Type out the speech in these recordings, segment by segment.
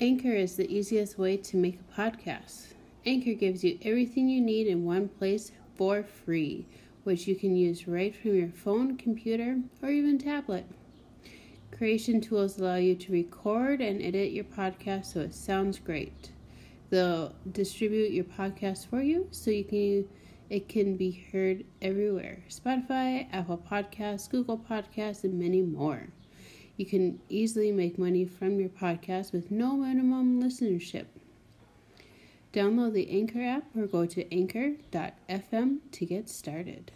Anchor is the easiest way to make a podcast. Anchor gives you everything you need in one place for free, which you can use right from your phone, computer, or even tablet. Creation tools allow you to record and edit your podcast so it sounds great. They'll distribute your podcast for you so you can it can be heard everywhere. Spotify, Apple Podcasts, Google Podcasts, and many more. You can easily make money from your podcast with no minimum listenership. Download the Anchor app or go to anchor.fm to get started.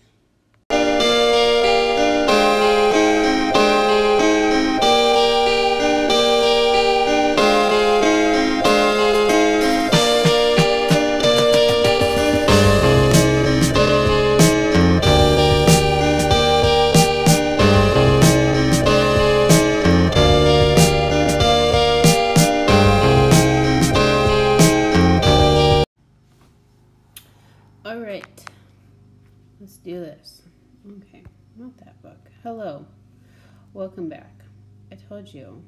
Do this. Okay, not that book. Hello, welcome back. I told you,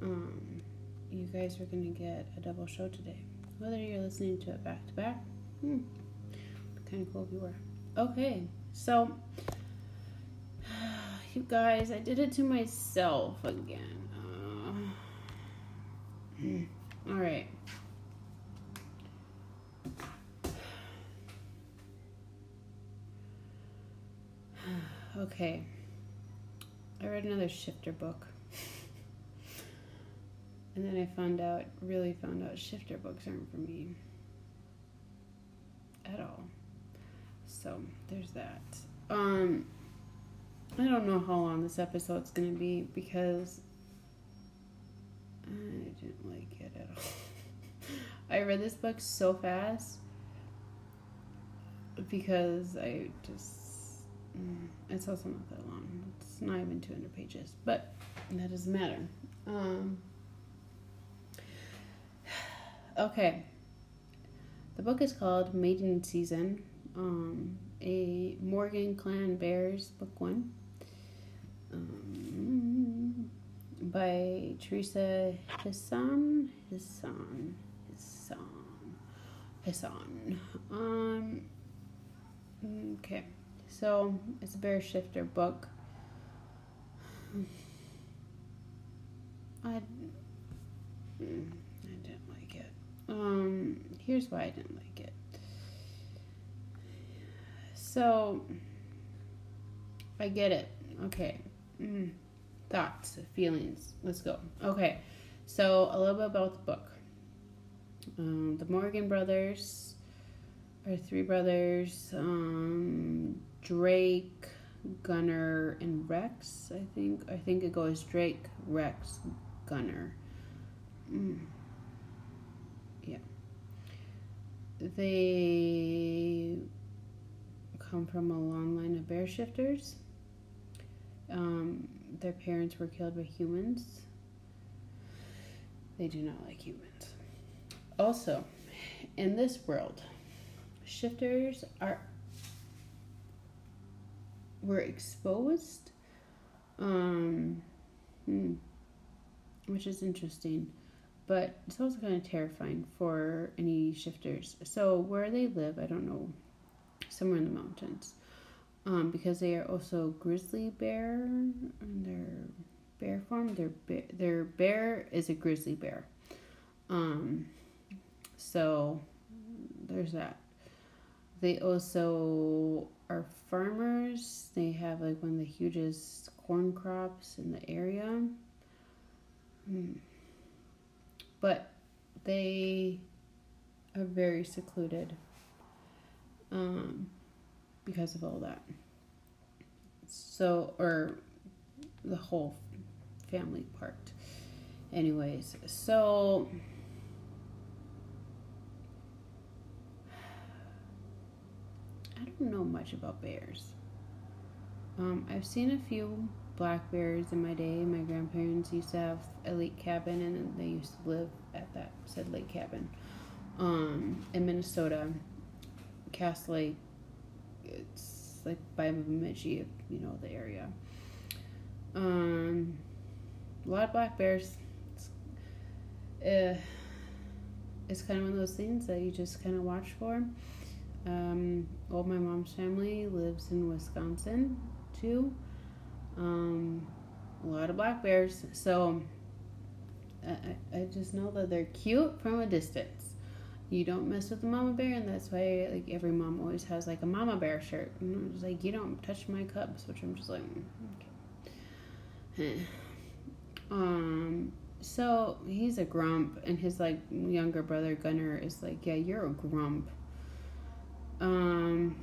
um, you guys are gonna get a double show today. Whether you're listening to it back to back, hmm, kind of cool if you were. Okay, so you guys, I did it to myself again. Uh, hmm, all right. Okay. I read another shifter book. and then I found out, really found out, shifter books aren't for me. At all. So, there's that. Um, I don't know how long this episode's gonna be because I didn't like it at all. I read this book so fast because I just it's also not that long. It's not even 200 pages, but that doesn't matter. Um, okay. The book is called Maiden Season, um, a Morgan Clan Bears book one, um, by Teresa Hassan. Hassan. Hassan. Hassan. Um, okay. So it's a bear shifter book. I, I didn't like it. Um, here's why I didn't like it. So I get it. Okay. Mm. Thoughts, feelings. Let's go. Okay. So a little bit about the book. Um, the Morgan brothers are three brothers. Um, Drake, Gunner, and Rex. I think I think it goes Drake, Rex, Gunner. Mm. Yeah. They come from a long line of bear shifters. Um, their parents were killed by humans. They do not like humans. Also, in this world, shifters are were exposed, um, hmm, which is interesting, but it's also kind of terrifying for any shifters. So where they live, I don't know, somewhere in the mountains, um, because they are also grizzly bear. And their bear form, their bear, their bear is a grizzly bear. Um, so there's that. They also are farmers. They have like one of the hugest corn crops in the area. Hmm. But they are very secluded um, because of all that. So, or the whole family part. Anyways, so I don't know much about bears. Um, I've seen a few black bears in my day. My grandparents used to have a lake cabin, and they used to live at that said lake cabin um, in Minnesota, Cass Lake. It's like by Bemidji, you know the area. Um, a lot of black bears. It's uh, it's kind of one of those things that you just kind of watch for. Um, well, my mom's family lives in Wisconsin too. Um, a lot of black bears. So I, I just know that they're cute from a distance. You don't mess with the mama bear, and that's why like every mom always has like a mama bear shirt. And I'm just like, you don't touch my cubs, which I'm just like, okay. um, so he's a grump, and his like younger brother Gunner is like, yeah, you're a grump. Um.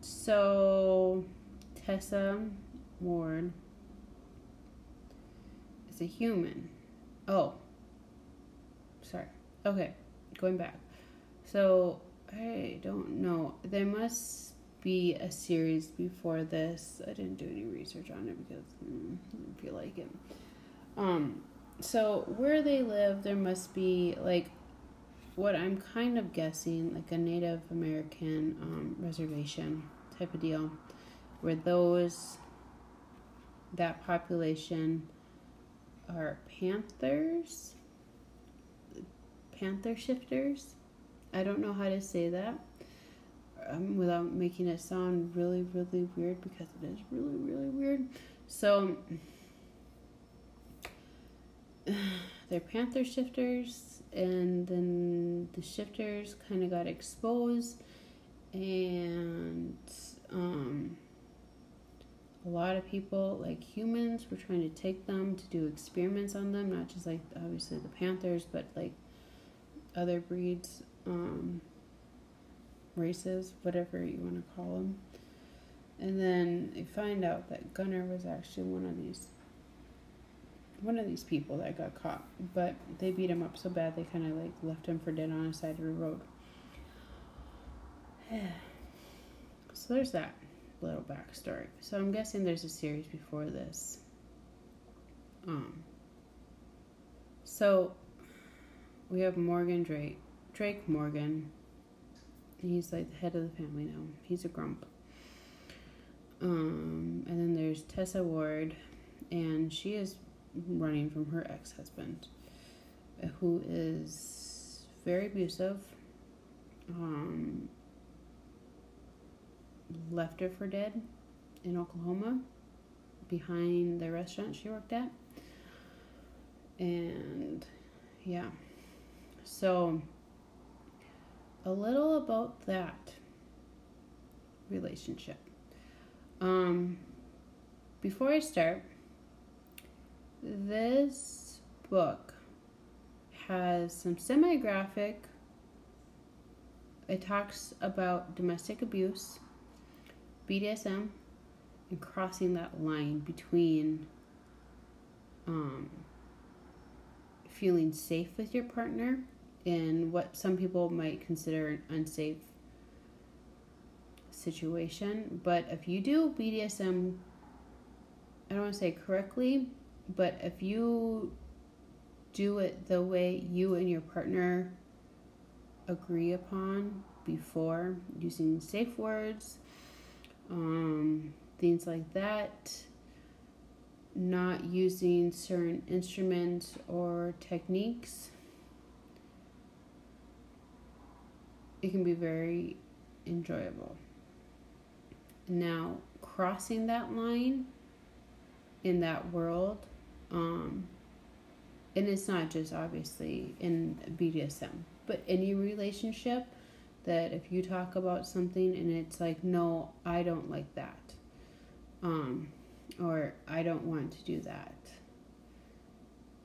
So Tessa Ward is a human. Oh. Sorry. Okay. Going back. So I don't know. There must be a series before this. I didn't do any research on it because mm, I didn't feel like it. Um, so where they live, there must be like what I'm kind of guessing, like a Native American um, reservation type of deal, where those that population are panthers, panther shifters. I don't know how to say that um, without making it sound really, really weird because it is really, really weird. So they're panther shifters, and then the shifters kind of got exposed, and um, a lot of people, like humans, were trying to take them to do experiments on them, not just like obviously the panthers, but like other breeds. Um, races, whatever you want to call them. And then they find out that Gunner was actually one of these one of these people that got caught, but they beat him up so bad they kind of like left him for dead on the side of the road. so there's that little backstory. So I'm guessing there's a series before this. Um. So we have Morgan Drake, Drake Morgan, He's like the head of the family now. He's a grump. Um, and then there's Tessa Ward, and she is running from her ex husband, who is very abusive. Um, left her for dead in Oklahoma behind the restaurant she worked at. And yeah, so a little about that relationship. Um, before I start, this book has some semi graphic. It talks about domestic abuse, BDSM, and crossing that line between um, feeling safe with your partner in what some people might consider an unsafe situation. But if you do BDSM, I don't want to say correctly, but if you do it the way you and your partner agree upon before using safe words, um, things like that, not using certain instruments or techniques it can be very enjoyable. Now, crossing that line in that world, um, and it's not just obviously in BDSM, but any relationship that if you talk about something and it's like, no, I don't like that, um, or I don't want to do that,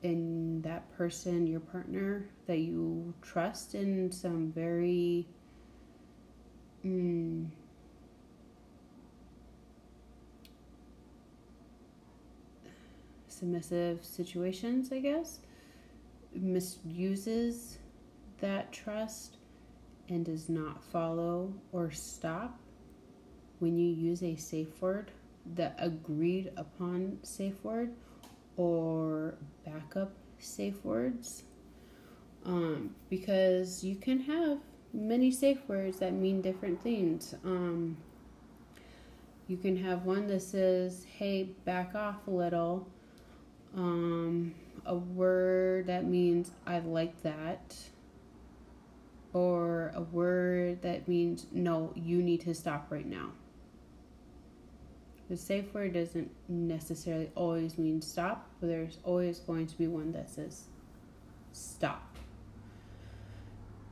in that person, your partner, that you trust in some very mm, submissive situations, I guess, misuses that trust and does not follow or stop when you use a safe word, the agreed upon safe word or backup safe words um, because you can have many safe words that mean different things. Um, you can have one that says, hey, back off a little, um, a word that means I like that, or a word that means no, you need to stop right now. The safe word doesn't necessarily always mean stop, but there's always going to be one that says stop.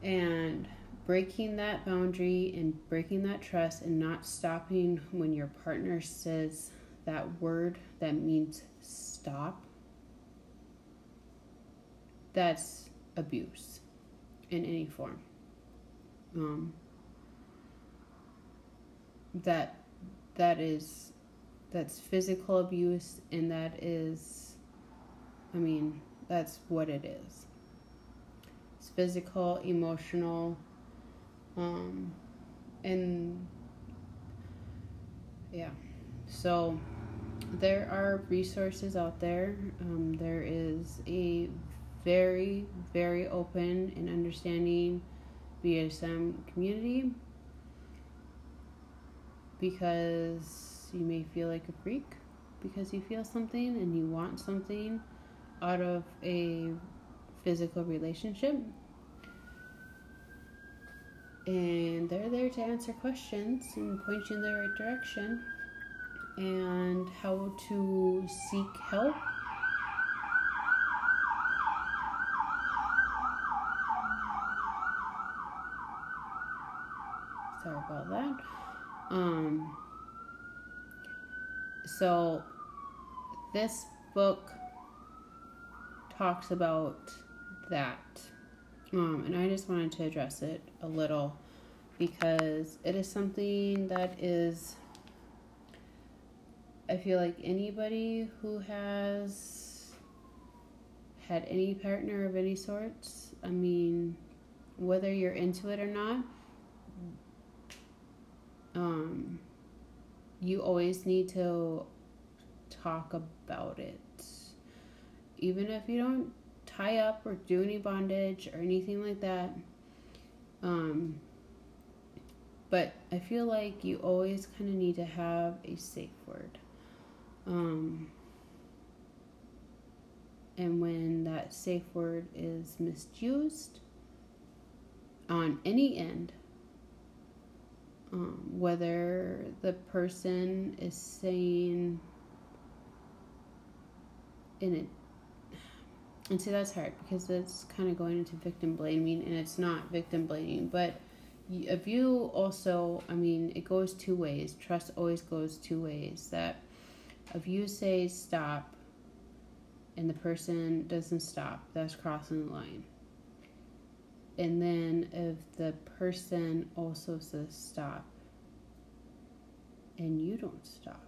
And breaking that boundary and breaking that trust and not stopping when your partner says that word that means stop, that's abuse in any form. Um, that that is that's physical abuse and that is i mean that's what it is. It's physical emotional um and yeah. So there are resources out there. Um, there is a very very open and understanding bdsm community because you may feel like a freak because you feel something and you want something out of a physical relationship. And they're there to answer questions and point you in the right direction and how to seek help. Sorry about that. Um, so, this book talks about that. Um, and I just wanted to address it a little because it is something that is, I feel like anybody who has had any partner of any sorts, I mean, whether you're into it or not, um, you always need to talk about it. Even if you don't tie up or do any bondage or anything like that. Um, but I feel like you always kind of need to have a safe word. Um, and when that safe word is misused on any end, um, whether the person is saying in it and see that's hard because it's kind of going into victim blaming and it's not victim blaming but if you also i mean it goes two ways. Trust always goes two ways that if you say stop and the person doesn't stop that's crossing the line and then if the person also says stop and you don't stop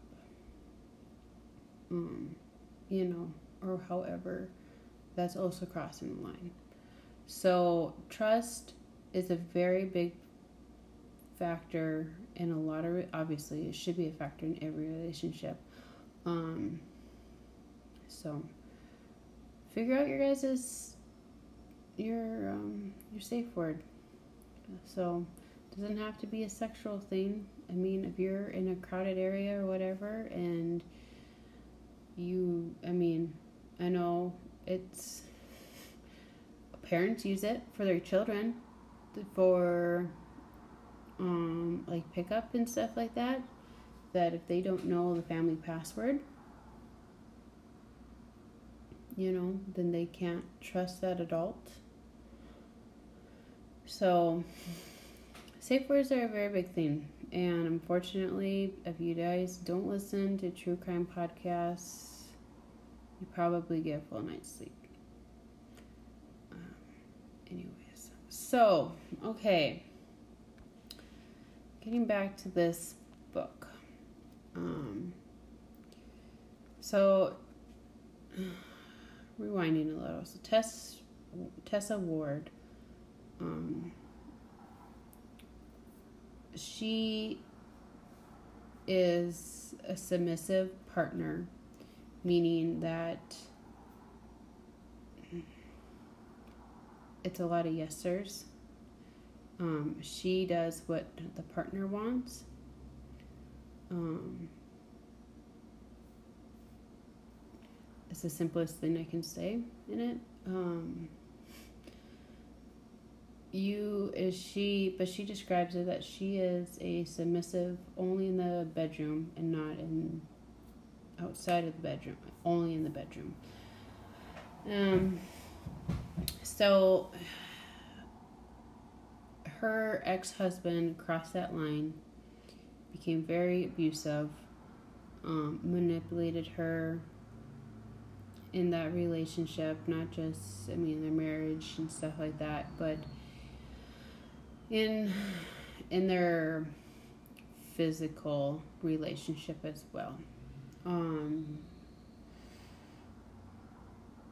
um, you know or however that's also crossing the line. So trust is a very big factor in a lot of obviously it should be a factor in every relationship. Um, so figure out your guys's your um, your safe word. So it doesn't have to be a sexual thing. I mean, if you're in a crowded area or whatever, and you, I mean, I know it's parents use it for their children for um, like pickup and stuff like that. That if they don't know the family password, you know, then they can't trust that adult so, safe words are a very big thing. And unfortunately, if you guys don't listen to true crime podcasts, you probably get a full night's sleep. Um, anyways, so, okay. Getting back to this book. Um, so, rewinding a little. So, Tess, Tessa Ward um, she is a submissive partner, meaning that it's a lot of yesers. Um, she does what the partner wants. Um, it's the simplest thing I can say in it. Um, you is she, but she describes it that she is a submissive only in the bedroom and not in outside of the bedroom, only in the bedroom. Um, so her ex husband crossed that line, became very abusive, um, manipulated her in that relationship, not just, I mean, their marriage and stuff like that, but in in their physical relationship as well. Um,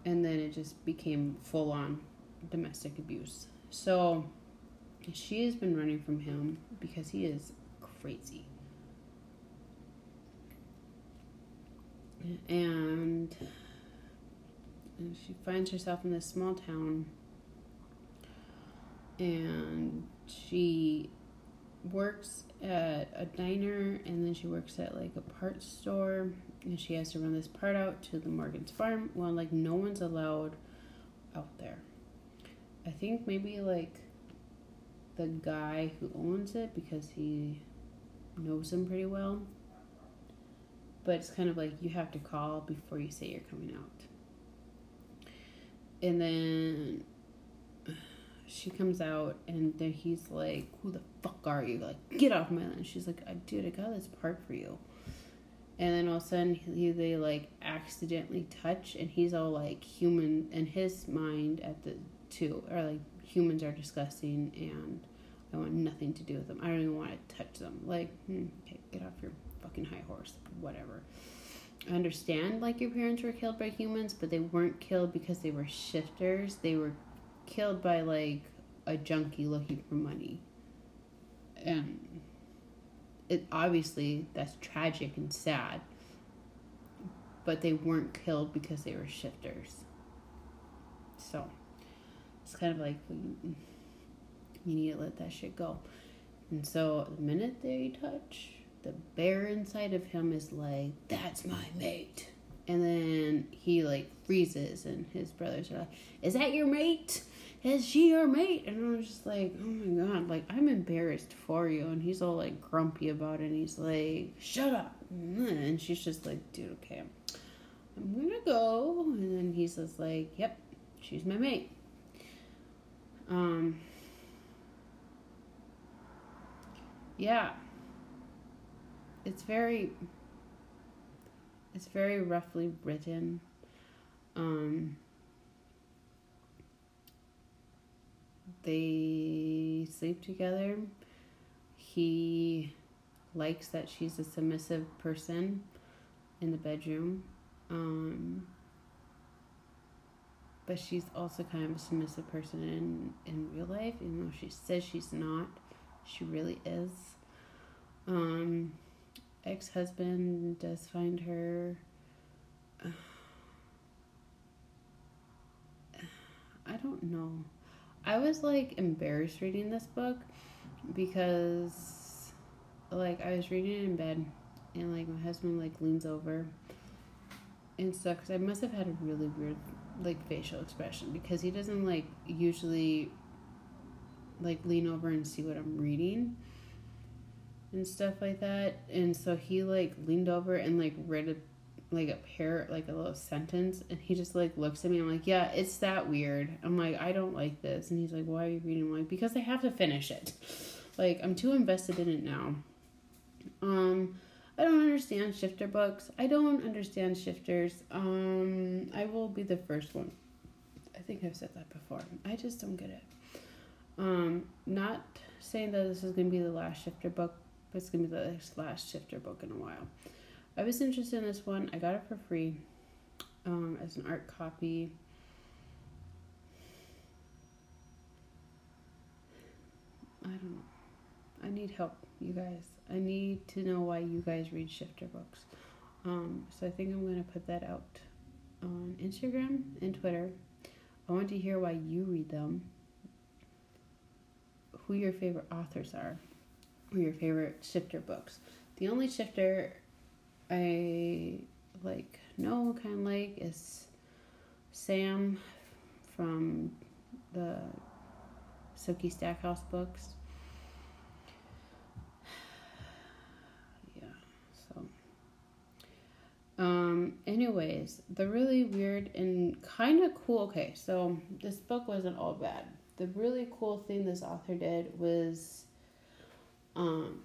and then it just became full on domestic abuse. So she has been running from him because he is crazy. And, and she finds herself in this small town and she works at a diner and then she works at like a parts store and she has to run this part out to the Morgan's farm. Well, like no one's allowed out there. I think maybe like the guy who owns it because he knows him pretty well. But it's kind of like you have to call before you say you're coming out. And then she comes out and then he's like, Who the fuck are you? Like, get off my land. She's like, Dude, I got this part for you. And then all of a sudden, he, they like accidentally touch, and he's all like human in his mind at the two, or like humans are disgusting, and I want nothing to do with them. I don't even want to touch them. Like, hmm, okay, get off your fucking high horse, whatever. I understand like your parents were killed by humans, but they weren't killed because they were shifters. They were killed by like a junkie looking for money. And it obviously that's tragic and sad. But they weren't killed because they were shifters. So it's kind of like you need to let that shit go. And so the minute they touch, the bear inside of him is like, That's my mate. And then he like freezes, and his brothers are like, Is that your mate? Is she your mate? And I was just like, oh my god, like I'm embarrassed for you. And he's all like grumpy about it. And he's like, shut up. And she's just like, dude, okay, I'm gonna go. And then he says like, yep, she's my mate. Um, yeah, it's very, it's very roughly written. Um, they sleep together. He likes that she's a submissive person in the bedroom. Um, but she's also kind of a submissive person in, in real life, even though she says she's not. She really is. Um, Ex husband does find her. Uh, I don't know. I was like embarrassed reading this book because like I was reading it in bed and like my husband like leans over and stuff because I must have had a really weird like facial expression because he doesn't like usually like lean over and see what I'm reading and stuff like that. And so he like leaned over and like read a like a pair like a little sentence and he just like looks at me i'm like yeah it's that weird. I'm like i don't like this. And he's like why are you reading? I'm like because i have to finish it. Like i'm too invested in it now. Um i don't understand shifter books. I don't understand shifters. Um i will be the first one. I think i've said that before. I just don't get it. Um not saying that this is to be the last shifter book but it's to be the last shifter book in a while I was interested in this one. I got it for free um, as an ARC copy. I don't know. I need help, you guys. I need to know why you guys read shifter books. Um, so I think I'm going to put that out on Instagram and Twitter. I want to hear why you read them, who your favorite authors are, who your favorite shifter books. The only shifter I like know kind of like is Sam from the Sookie Stackhouse books. Yeah, so. Um, anyways, the really weird and kind of cool. Okay, so this book wasn't all bad. The really cool thing this author did was, um,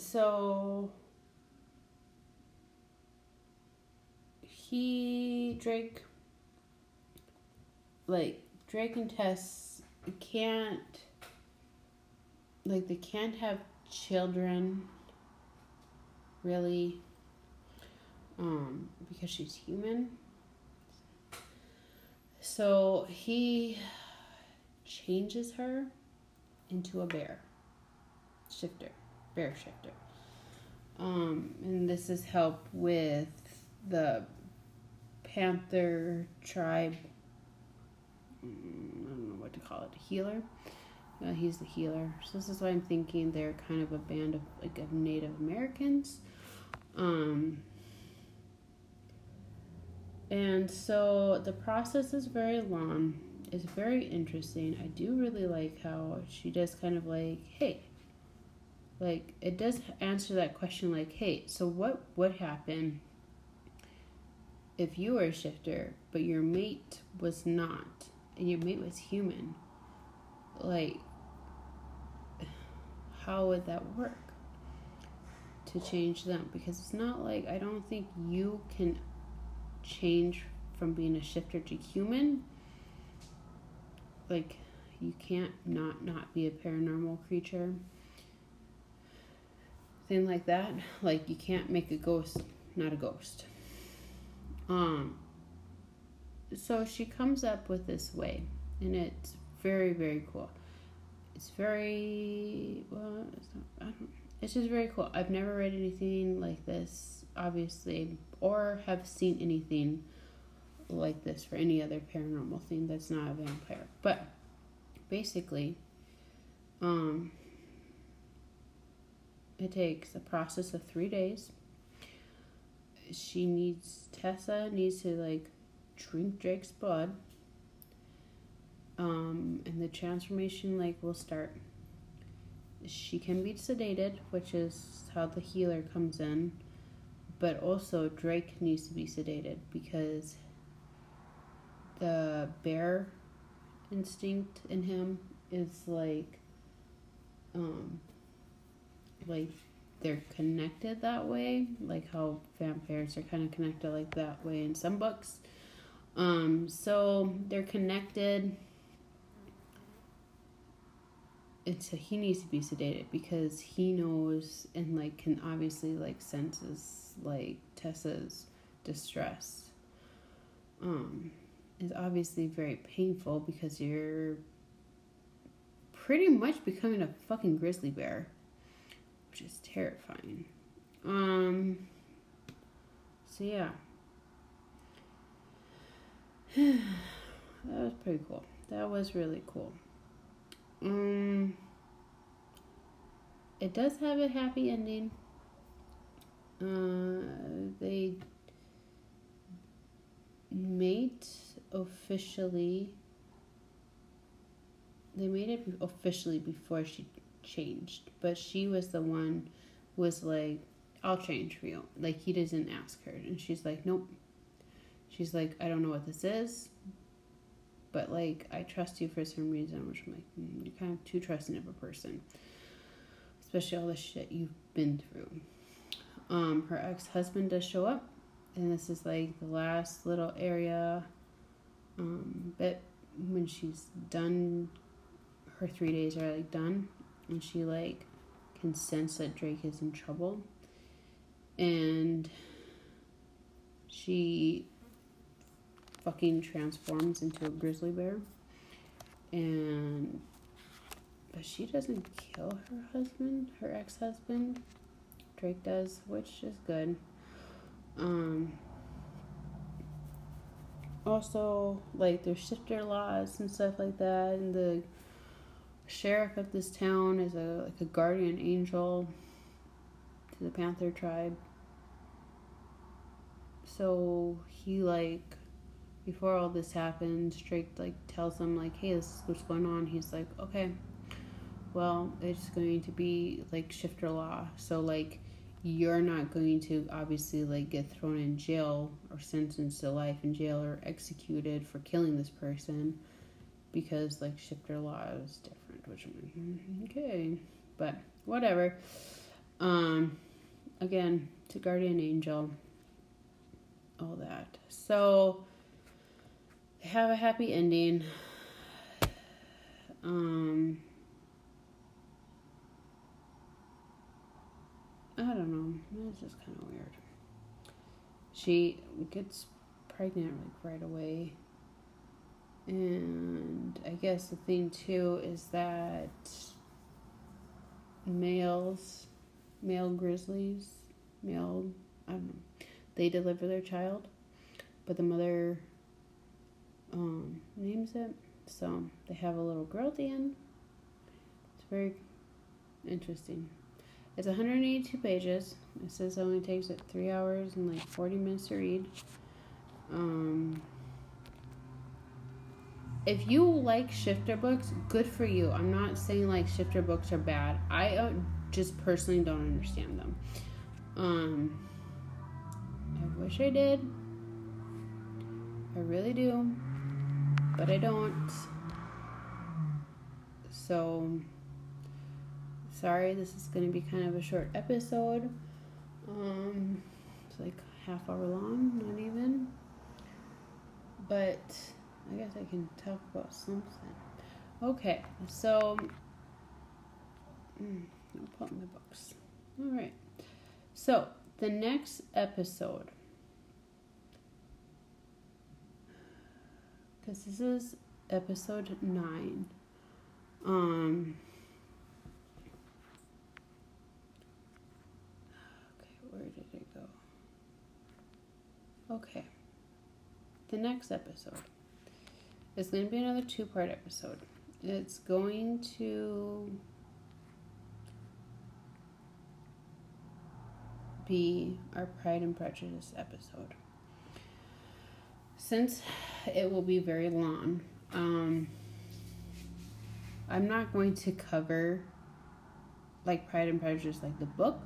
so he Drake like Drake and Tess can't like they can't have children really um because she's human. So he changes her into a bear shifter shifter um and this is help with the panther tribe mm, i don't know what to call it healer uh, he's the healer. So this is why I'm thinking they're kind of a band of like of Native Americans. Um, and so the process is very long. It's very interesting. I do really like how she does kind of like, hey, like it does answer that question like, hey, so what would happen if you were a shifter but your mate was not and your mate was human? Like how would that work to change them? Because it's not like I don't think you can change from being a shifter to human. Like you can't not not be a paranormal creature. Thing like that. Like you can't make a ghost not a ghost. Um so she comes up with this way and it's very very cool it's very well. It's, it's just very cool. I've never read anything like this, obviously, or have seen anything like this for any other paranormal thing that's not a vampire. But basically, um, it takes a process of three days. She needs Tessa needs to like drink Drake's blood um, and the transformation like will start. She can be sedated, which is how the healer comes in, but also Drake needs to be sedated because the bear instinct in him is like um like they're connected that way like how vampires are kind of connected like that way in some books. Um so they're connected. It's he needs to be sedated because he knows and like can obviously like senses like Tessa's distress. Um, is obviously very painful because you're pretty much becoming a fucking grizzly bear, which is terrifying. Um, so yeah. that was pretty cool. That was really cool. Um, it does have a happy ending. Uh, they made officially. They made it officially before she changed, but she was the one was like, "I'll change for you." Like he doesn't ask her, and she's like, "Nope." She's like, "I don't know what this is, but like I trust you for some reason, which I'm like, mm, you're kind of too trusting of a person, especially all the shit you've been through. Um, her ex husband does show up, and this is like the last little area. Um, but when she's done, her three days are like done, and she like can sense that Drake is in trouble, and she fucking transforms into a grizzly bear. And but she doesn't kill her husband, her ex-husband. Drake does, which is good. Um also like there's shifter laws and stuff like that and the sheriff of this town is a like a guardian angel to the Panther tribe. So he like before all this happens, Drake like tells him like, "Hey, this is what's going on." He's like, "Okay, well, it's going to be like shifter law. So like, you're not going to obviously like get thrown in jail or sentenced to life in jail or executed for killing this person because like shifter law is different. Which I'm like, mm, okay, but whatever. Um, again, to guardian angel, all that. So have a happy ending. Um, I don't know. It's just kind of weird. She gets pregnant like right away. And I guess the thing too is that males, male grizzlies, male, I don't know, they deliver their child, but the mother um, names it. So they have a little girl at the end. It's very interesting. It's 182 pages. It says it only takes it three hours and like 40 minutes to read. Um, if you like shifter books, good for you. I'm not saying like shifter books are bad. I uh, just personally don't understand them. Um, I wish I did. I really do but I don't. So, sorry, this is going to be kind of a short episode. Um, it's like half hour long, not even. But I guess I can talk about something. Okay, so mm, I'll put in the books. All right. So the next episode because this is episode 9. Um, okay, where did it go? Okay. The next episode is going to be another two part episode. It's going to be our Pride and Prejudice episode since it will be very long, um, I'm not going to cover like Pride and Prejudice, like the book.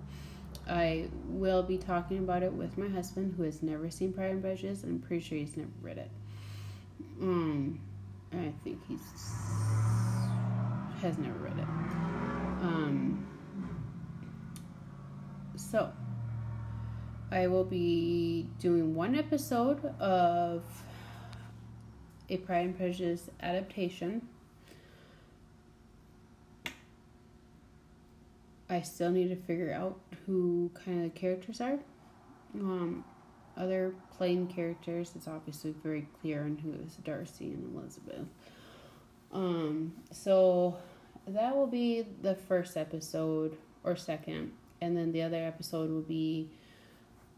I will be talking about it with my husband, who has never seen Pride and Prejudice. I'm pretty sure he's never read it. Um, I think he's has never read it. Um, so I will be doing one episode of a Pride and Prejudice adaptation. I still need to figure out who kind of the characters are. Um, other plain characters, it's obviously very clear on who is Darcy and Elizabeth. Um, so that will be the first episode or second, and then the other episode will be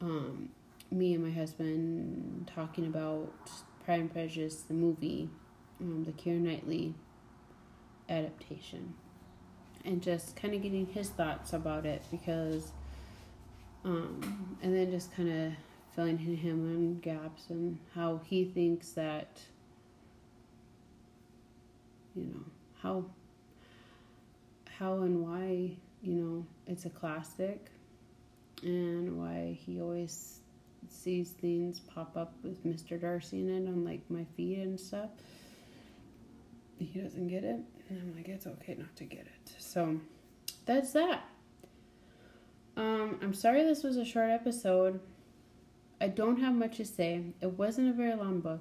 um, me and my husband talking about Pride and Prejudice, the movie, um, the Keira Knightley adaptation, and just kind of getting his thoughts about it because, um, and then just kind of filling him in gaps and how he thinks that, you know, how, how and why, you know, it's a classic and why he always sees things pop up with Mr. Darcy in it on like my feed and stuff. He doesn't get it, and I'm like, it's okay not to get it. So that's that. Um, I'm sorry this was a short episode. I don't have much to say. It wasn't a very long book.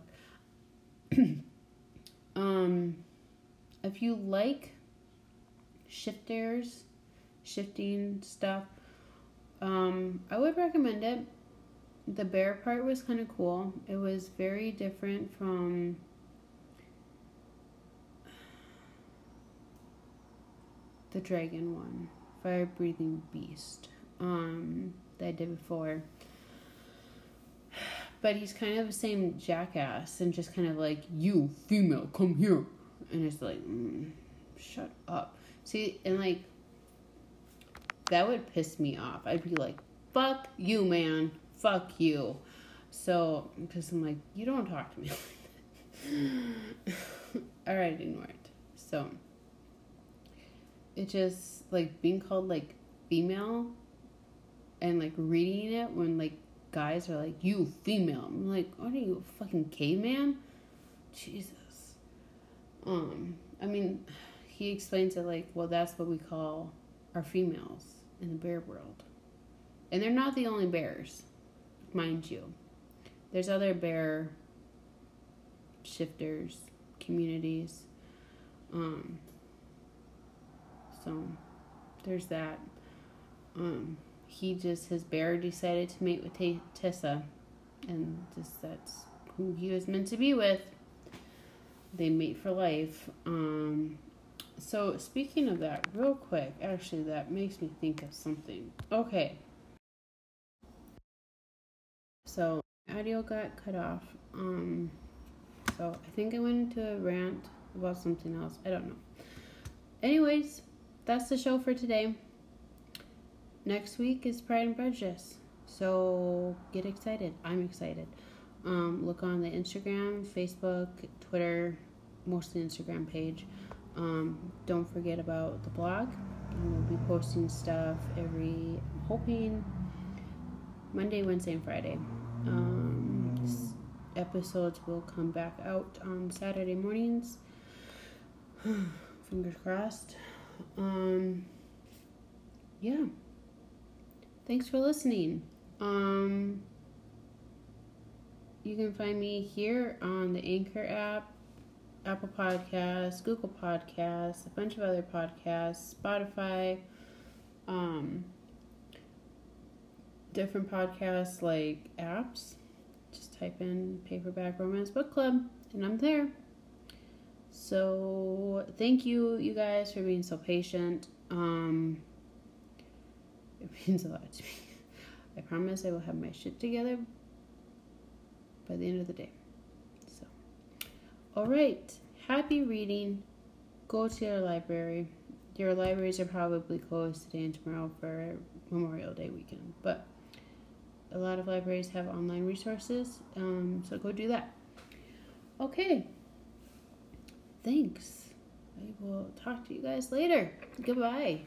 um, if you like shifters, shifting stuff, um, I would recommend it. The bear part was kind of cool. It was very different from the dragon one, fire breathing beast, um, that I did before. But he's kind of the same jackass and just kind of like, you female, come here. And it's like, mm, shut up. See, and like, that would piss me off. I'd be like, fuck you, man. Fuck you. So, because I'm like, you don't talk to me All right, ignore it. So, it just, like, being called, like, female and, like, reading it when, like, guys are like, you female. I'm like, what are you, a fucking caveman? Jesus. Um, I mean, he explains it like, well, that's what we call our females in the bear world. And they're not the only bears, mind you. There's other bear shifters, communities. Um, so there's that. Um, he just, his bear decided to mate with T- Tessa. And just that's who he was meant to be with. They mate for life. Um, so, speaking of that, real quick, actually, that makes me think of something. Okay. So, audio got cut off. Um, so, I think I went into a rant about something else. I don't know. Anyways, that's the show for today. Next week is Pride and Prejudice. So, get excited. I'm excited. Um, look on the Instagram, Facebook, Twitter, mostly Instagram page. Um, don't forget about the blog. We'll be posting stuff every, I'm hoping, Monday, Wednesday, and Friday. Um, episodes will come back out on Saturday mornings. Fingers crossed. Um, yeah. Thanks for listening. Um, you can find me here on the Anchor app Apple Podcasts, Google Podcasts, a bunch of other podcasts, Spotify, um, different podcasts like apps. Just type in Paperback Romance Book Club and I'm there. So thank you, you guys, for being so patient. Um, it means a lot to me. I promise I will have my shit together by the end of the day. So, all right, happy reading. Go to your library. Your libraries are probably closed today and tomorrow for Memorial Day weekend, but a lot of libraries have online resources, um, so go do that. Okay, thanks. I will talk to you guys later. Goodbye.